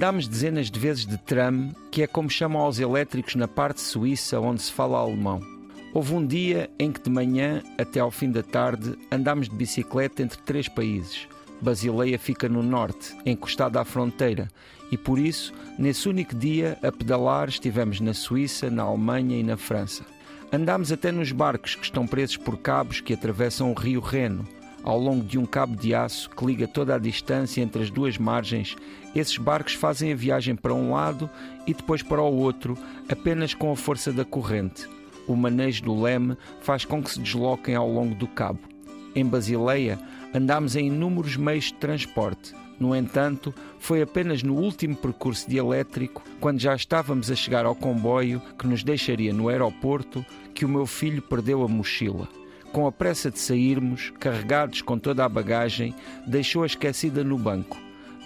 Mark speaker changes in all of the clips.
Speaker 1: Andámos dezenas de vezes de tram, que é como chamam aos elétricos na parte suíça onde se fala alemão. Houve um dia em que de manhã até ao fim da tarde andámos de bicicleta entre três países. Basileia fica no norte, encostada à fronteira, e por isso, nesse único dia, a pedalar, estivemos na Suíça, na Alemanha e na França. Andámos até nos barcos que estão presos por cabos que atravessam o rio Reno ao longo de um cabo de aço que liga toda a distância entre as duas margens, esses barcos fazem a viagem para um lado e depois para o outro, apenas com a força da corrente. O manejo do leme faz com que se desloquem ao longo do cabo. Em Basileia, andámos em inúmeros meios de transporte. No entanto, foi apenas no último percurso de elétrico, quando já estávamos a chegar ao comboio que nos deixaria no aeroporto, que o meu filho perdeu a mochila com a pressa de sairmos, carregados com toda a bagagem, deixou-a esquecida no banco.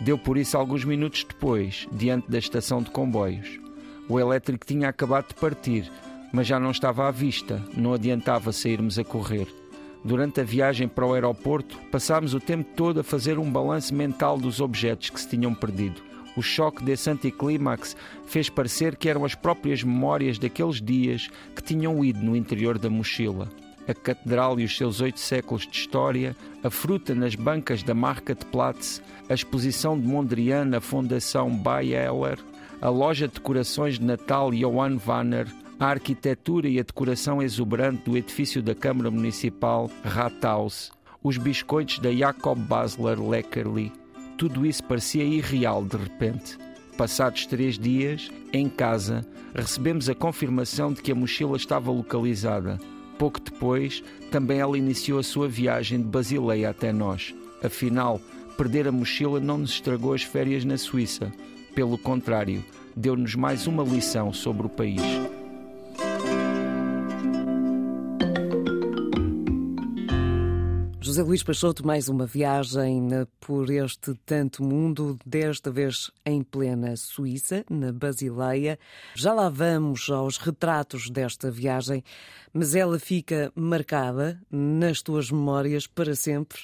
Speaker 1: Deu por isso alguns minutos depois, diante da estação de comboios. O elétrico tinha acabado de partir, mas já não estava à vista, não adiantava sairmos a correr. Durante a viagem para o aeroporto, passámos o tempo todo a fazer um balanço mental dos objetos que se tinham perdido. O choque desse anticlímax fez parecer que eram as próprias memórias daqueles dias que tinham ido no interior da mochila a catedral e os seus oito séculos de história, a fruta nas bancas da Marktplatz, a exposição de Mondrian na Fundação Bayer, a loja de decorações de Natal Johann Wanner, a arquitetura e a decoração exuberante do edifício da Câmara Municipal Rathaus, os biscoitos da Jacob Basler Leckerli. Tudo isso parecia irreal de repente. Passados três dias, em casa, recebemos a confirmação de que a mochila estava localizada. Pouco depois, também ela iniciou a sua viagem de Basileia até nós. Afinal, perder a mochila não nos estragou as férias na Suíça. Pelo contrário, deu-nos mais uma lição sobre o país.
Speaker 2: José Luís Peixoto, mais uma viagem por este tanto mundo, desta vez em plena Suíça, na Basileia. Já lá vamos aos retratos desta viagem, mas ela fica marcada nas tuas memórias para sempre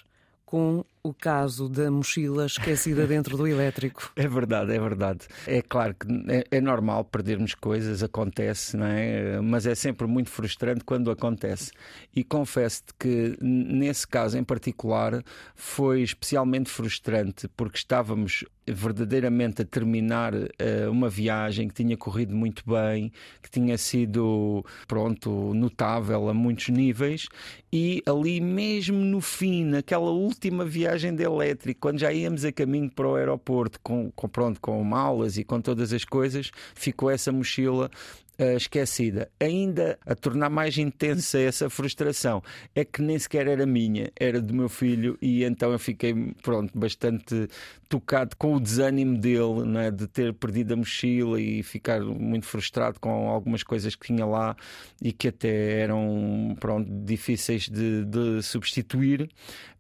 Speaker 2: com o caso da mochila esquecida dentro do elétrico.
Speaker 1: É verdade, é verdade. É claro que é, é, normal perdermos coisas, acontece, não é? Mas é sempre muito frustrante quando acontece. E confesso-te que nesse caso em particular foi especialmente frustrante porque estávamos verdadeiramente a terminar uh, uma viagem que tinha corrido muito bem, que tinha sido, pronto, notável a muitos níveis. E ali mesmo no fim, naquela última viagem de elétrico, quando já íamos a caminho para o aeroporto, com, com, pronto, com malas e com todas as coisas, ficou essa mochila esquecida. Ainda a tornar mais intensa essa frustração é que nem sequer era minha, era do meu filho, e então eu fiquei pronto, bastante tocado com o desânimo dele né, de ter perdido a mochila e ficar muito frustrado com algumas coisas que tinha lá e que até eram pronto, difíceis de, de substituir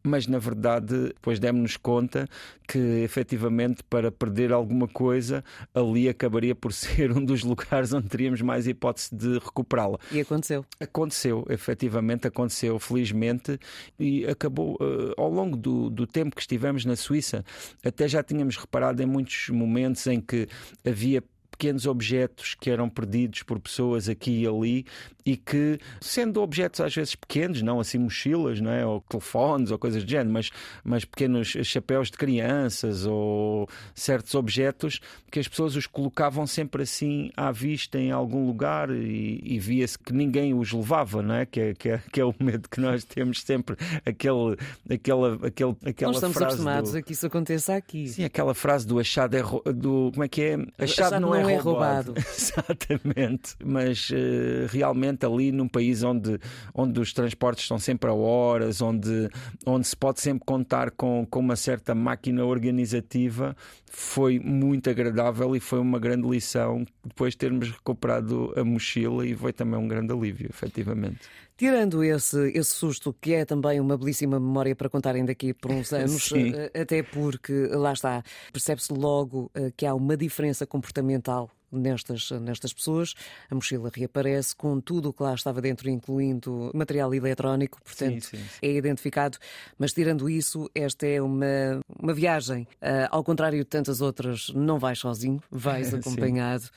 Speaker 1: mas na verdade depois demos-nos conta que efetivamente para perder alguma coisa ali acabaria por ser um dos lugares onde teríamos mais hipótese de recuperá-la.
Speaker 2: E aconteceu?
Speaker 1: Aconteceu, efetivamente aconteceu, felizmente, e acabou uh, ao longo do, do tempo que estivemos na Suíça, até já tínhamos reparado em muitos momentos em que havia pequenos objetos que eram perdidos por pessoas aqui e ali e que, sendo objetos às vezes pequenos, não assim mochilas, não é? ou telefones ou coisas do género, mas, mas pequenos chapéus de crianças ou certos objetos que as pessoas os colocavam sempre assim à vista em algum lugar e, e via-se que ninguém os levava, não é? Que, é, que, é, que é o medo que nós temos sempre, aquele, aquela, aquele, aquela
Speaker 2: nós estamos
Speaker 1: frase
Speaker 2: acostumados
Speaker 1: do...
Speaker 2: a que isso aconteça aqui.
Speaker 1: Sim, aquela frase do achado é do como é que é?
Speaker 2: Achado, achado não, é,
Speaker 1: é
Speaker 2: roubado.
Speaker 1: Exatamente. Mas uh, realmente efetivamente ali num país onde, onde os transportes estão sempre a horas, onde, onde se pode sempre contar com, com uma certa máquina organizativa, foi muito agradável e foi uma grande lição depois de termos recuperado a mochila e foi também um grande alívio, efetivamente.
Speaker 2: Tirando esse, esse susto, que é também uma belíssima memória para contarem daqui por uns anos, eh, até porque lá está, percebe-se logo eh, que há uma diferença comportamental nestas, nestas pessoas. A mochila reaparece com tudo o que lá estava dentro, incluindo material eletrónico, portanto sim, sim, sim. é identificado. Mas tirando isso, esta é uma, uma viagem. Uh, ao contrário de tantas outras, não vais sozinho, vais acompanhado.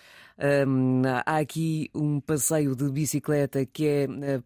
Speaker 2: Um, há aqui um passeio de bicicleta que é uh,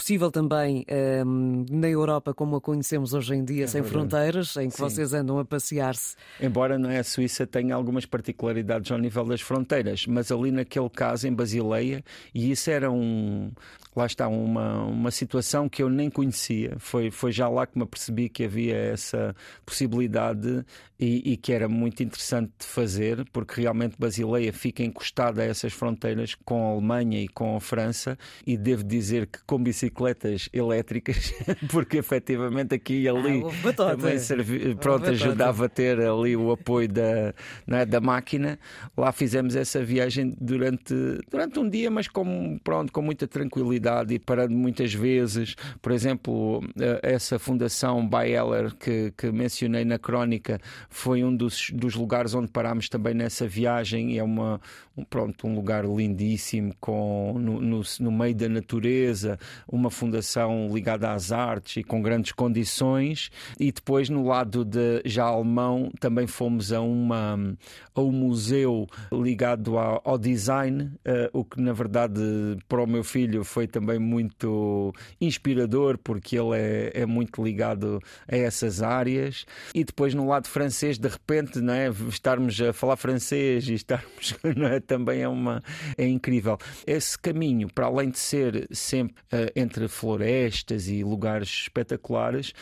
Speaker 2: possível também um, na Europa, como a conhecemos hoje em dia, é sem verdade. fronteiras, em que Sim. vocês andam a passear-se.
Speaker 1: Embora não é, a Suíça tenha algumas particularidades ao nível das fronteiras, mas ali naquele caso, em Basileia, e isso era um, lá está, uma, uma situação que eu nem conhecia. Foi, foi já lá que me apercebi que havia essa possibilidade e, e, que era muito interessante de fazer, porque realmente Basileia fica encostada a essas fronteiras com a Alemanha e com a França, e devo dizer que com bicicletas elétricas, porque efetivamente aqui e ali ah, também servi, pronto, ajudava a ter ali o apoio da, é, da máquina. Lá fizemos essa viagem durante, durante um dia, mas com, pronto, com muita tranquilidade e parando muitas vezes. Por exemplo, eh, essa fundação Bayeller que, que mencionei na crónica foi um dos, dos lugares onde parámos também nessa viagem. E é uma, um, pronto, um lugar lindíssimo com, no, no, no meio da natureza, uma fundação ligada às artes e com grandes condições. E depois, no lado de já alemão, também fomos a, uma, a um museu ligado ao, design, uh, o que na verdade para o meu filho foi também muito inspirador, porque ele é, é muito ligado a essas áreas. E depois, no lado francês, de repente, não é? estarmos a falar francês e estarmos é? também é, uma, é incrível. Esse caminho, para além de ser sempre uh, entre florestas e lugares espetaculares,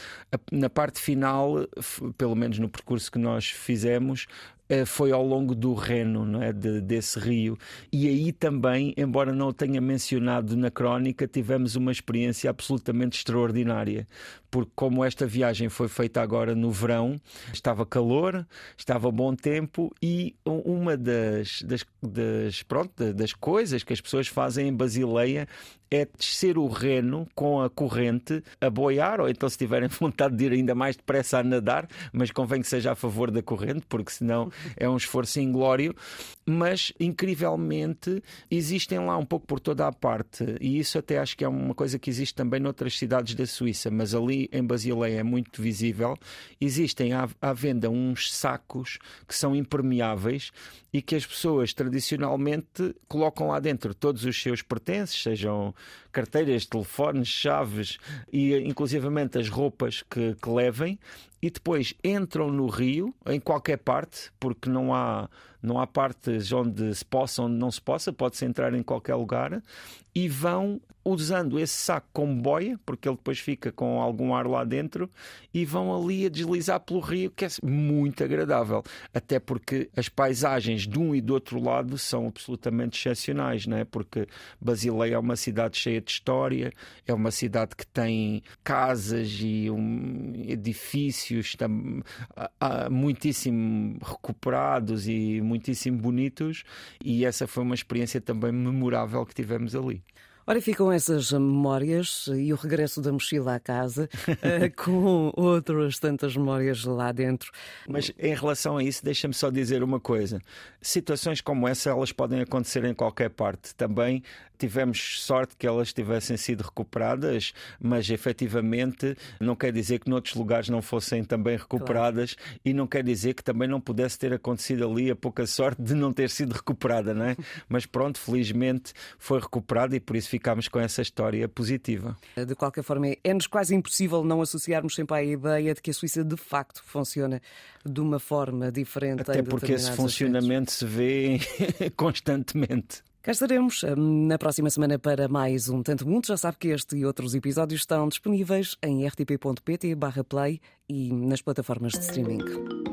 Speaker 1: na parte final, pelo menos no percurso que nós fizemos, eh, foi ao longo do Reno, não é? De, desse rio. E aí também, embora não o tenha mencionado na crónica, tivemos uma experiência absolutamente extraordinária. Porque, como esta viagem foi feita agora no verão, estava calor, estava bom tempo e uma das, das, das, pronto, das coisas que as pessoas fazem em Basileia é descer o reno com a corrente a boiar, ou então se tiverem vontade de ir ainda mais depressa a nadar, mas convém que seja a favor da corrente, porque senão é um esforço inglório. Mas, incrivelmente, existem lá um pouco por toda a parte, e isso até acho que é uma coisa que existe também noutras cidades da Suíça, mas ali em Basileia é muito visível. Existem à, à venda uns sacos que são impermeáveis e que as pessoas tradicionalmente colocam lá dentro todos os seus pertences, sejam carteiras, telefones, chaves e inclusivamente as roupas que, que levem e depois entram no rio, em qualquer parte, porque não há, não há partes onde se possa, onde não se possa, pode-se entrar em qualquer lugar, e vão usando esse saco como boia, porque ele depois fica com algum ar lá dentro, e vão ali a deslizar pelo rio, que é muito agradável. Até porque as paisagens de um e do outro lado são absolutamente excepcionais, não é? Porque Basileia é uma cidade cheia de história, é uma cidade que tem casas e um, edifícios tam, muitíssimo recuperados e muitíssimo bonitos, e essa foi uma experiência também memorável que tivemos ali.
Speaker 2: Ora, ficam essas memórias e o regresso da mochila à casa eh, com outras tantas memórias lá dentro.
Speaker 1: Mas em relação a isso, deixa-me só dizer uma coisa. Situações como essa, elas podem acontecer em qualquer parte. Também tivemos sorte que elas tivessem sido recuperadas, mas efetivamente não quer dizer que noutros lugares não fossem também recuperadas claro. e não quer dizer que também não pudesse ter acontecido ali a pouca sorte de não ter sido recuperada, não é? mas pronto, felizmente foi recuperada e por isso ficámos com essa história positiva.
Speaker 2: De qualquer forma, é-nos quase impossível não associarmos sempre à ideia de que a Suíça de facto funciona de uma forma diferente.
Speaker 1: Até porque esse funcionamento aspectos. se vê constantemente.
Speaker 2: Cá estaremos hum, na próxima semana para mais um Tanto Mundo. Já sabe que este e outros episódios estão disponíveis em rtp.pt/play e nas plataformas de streaming.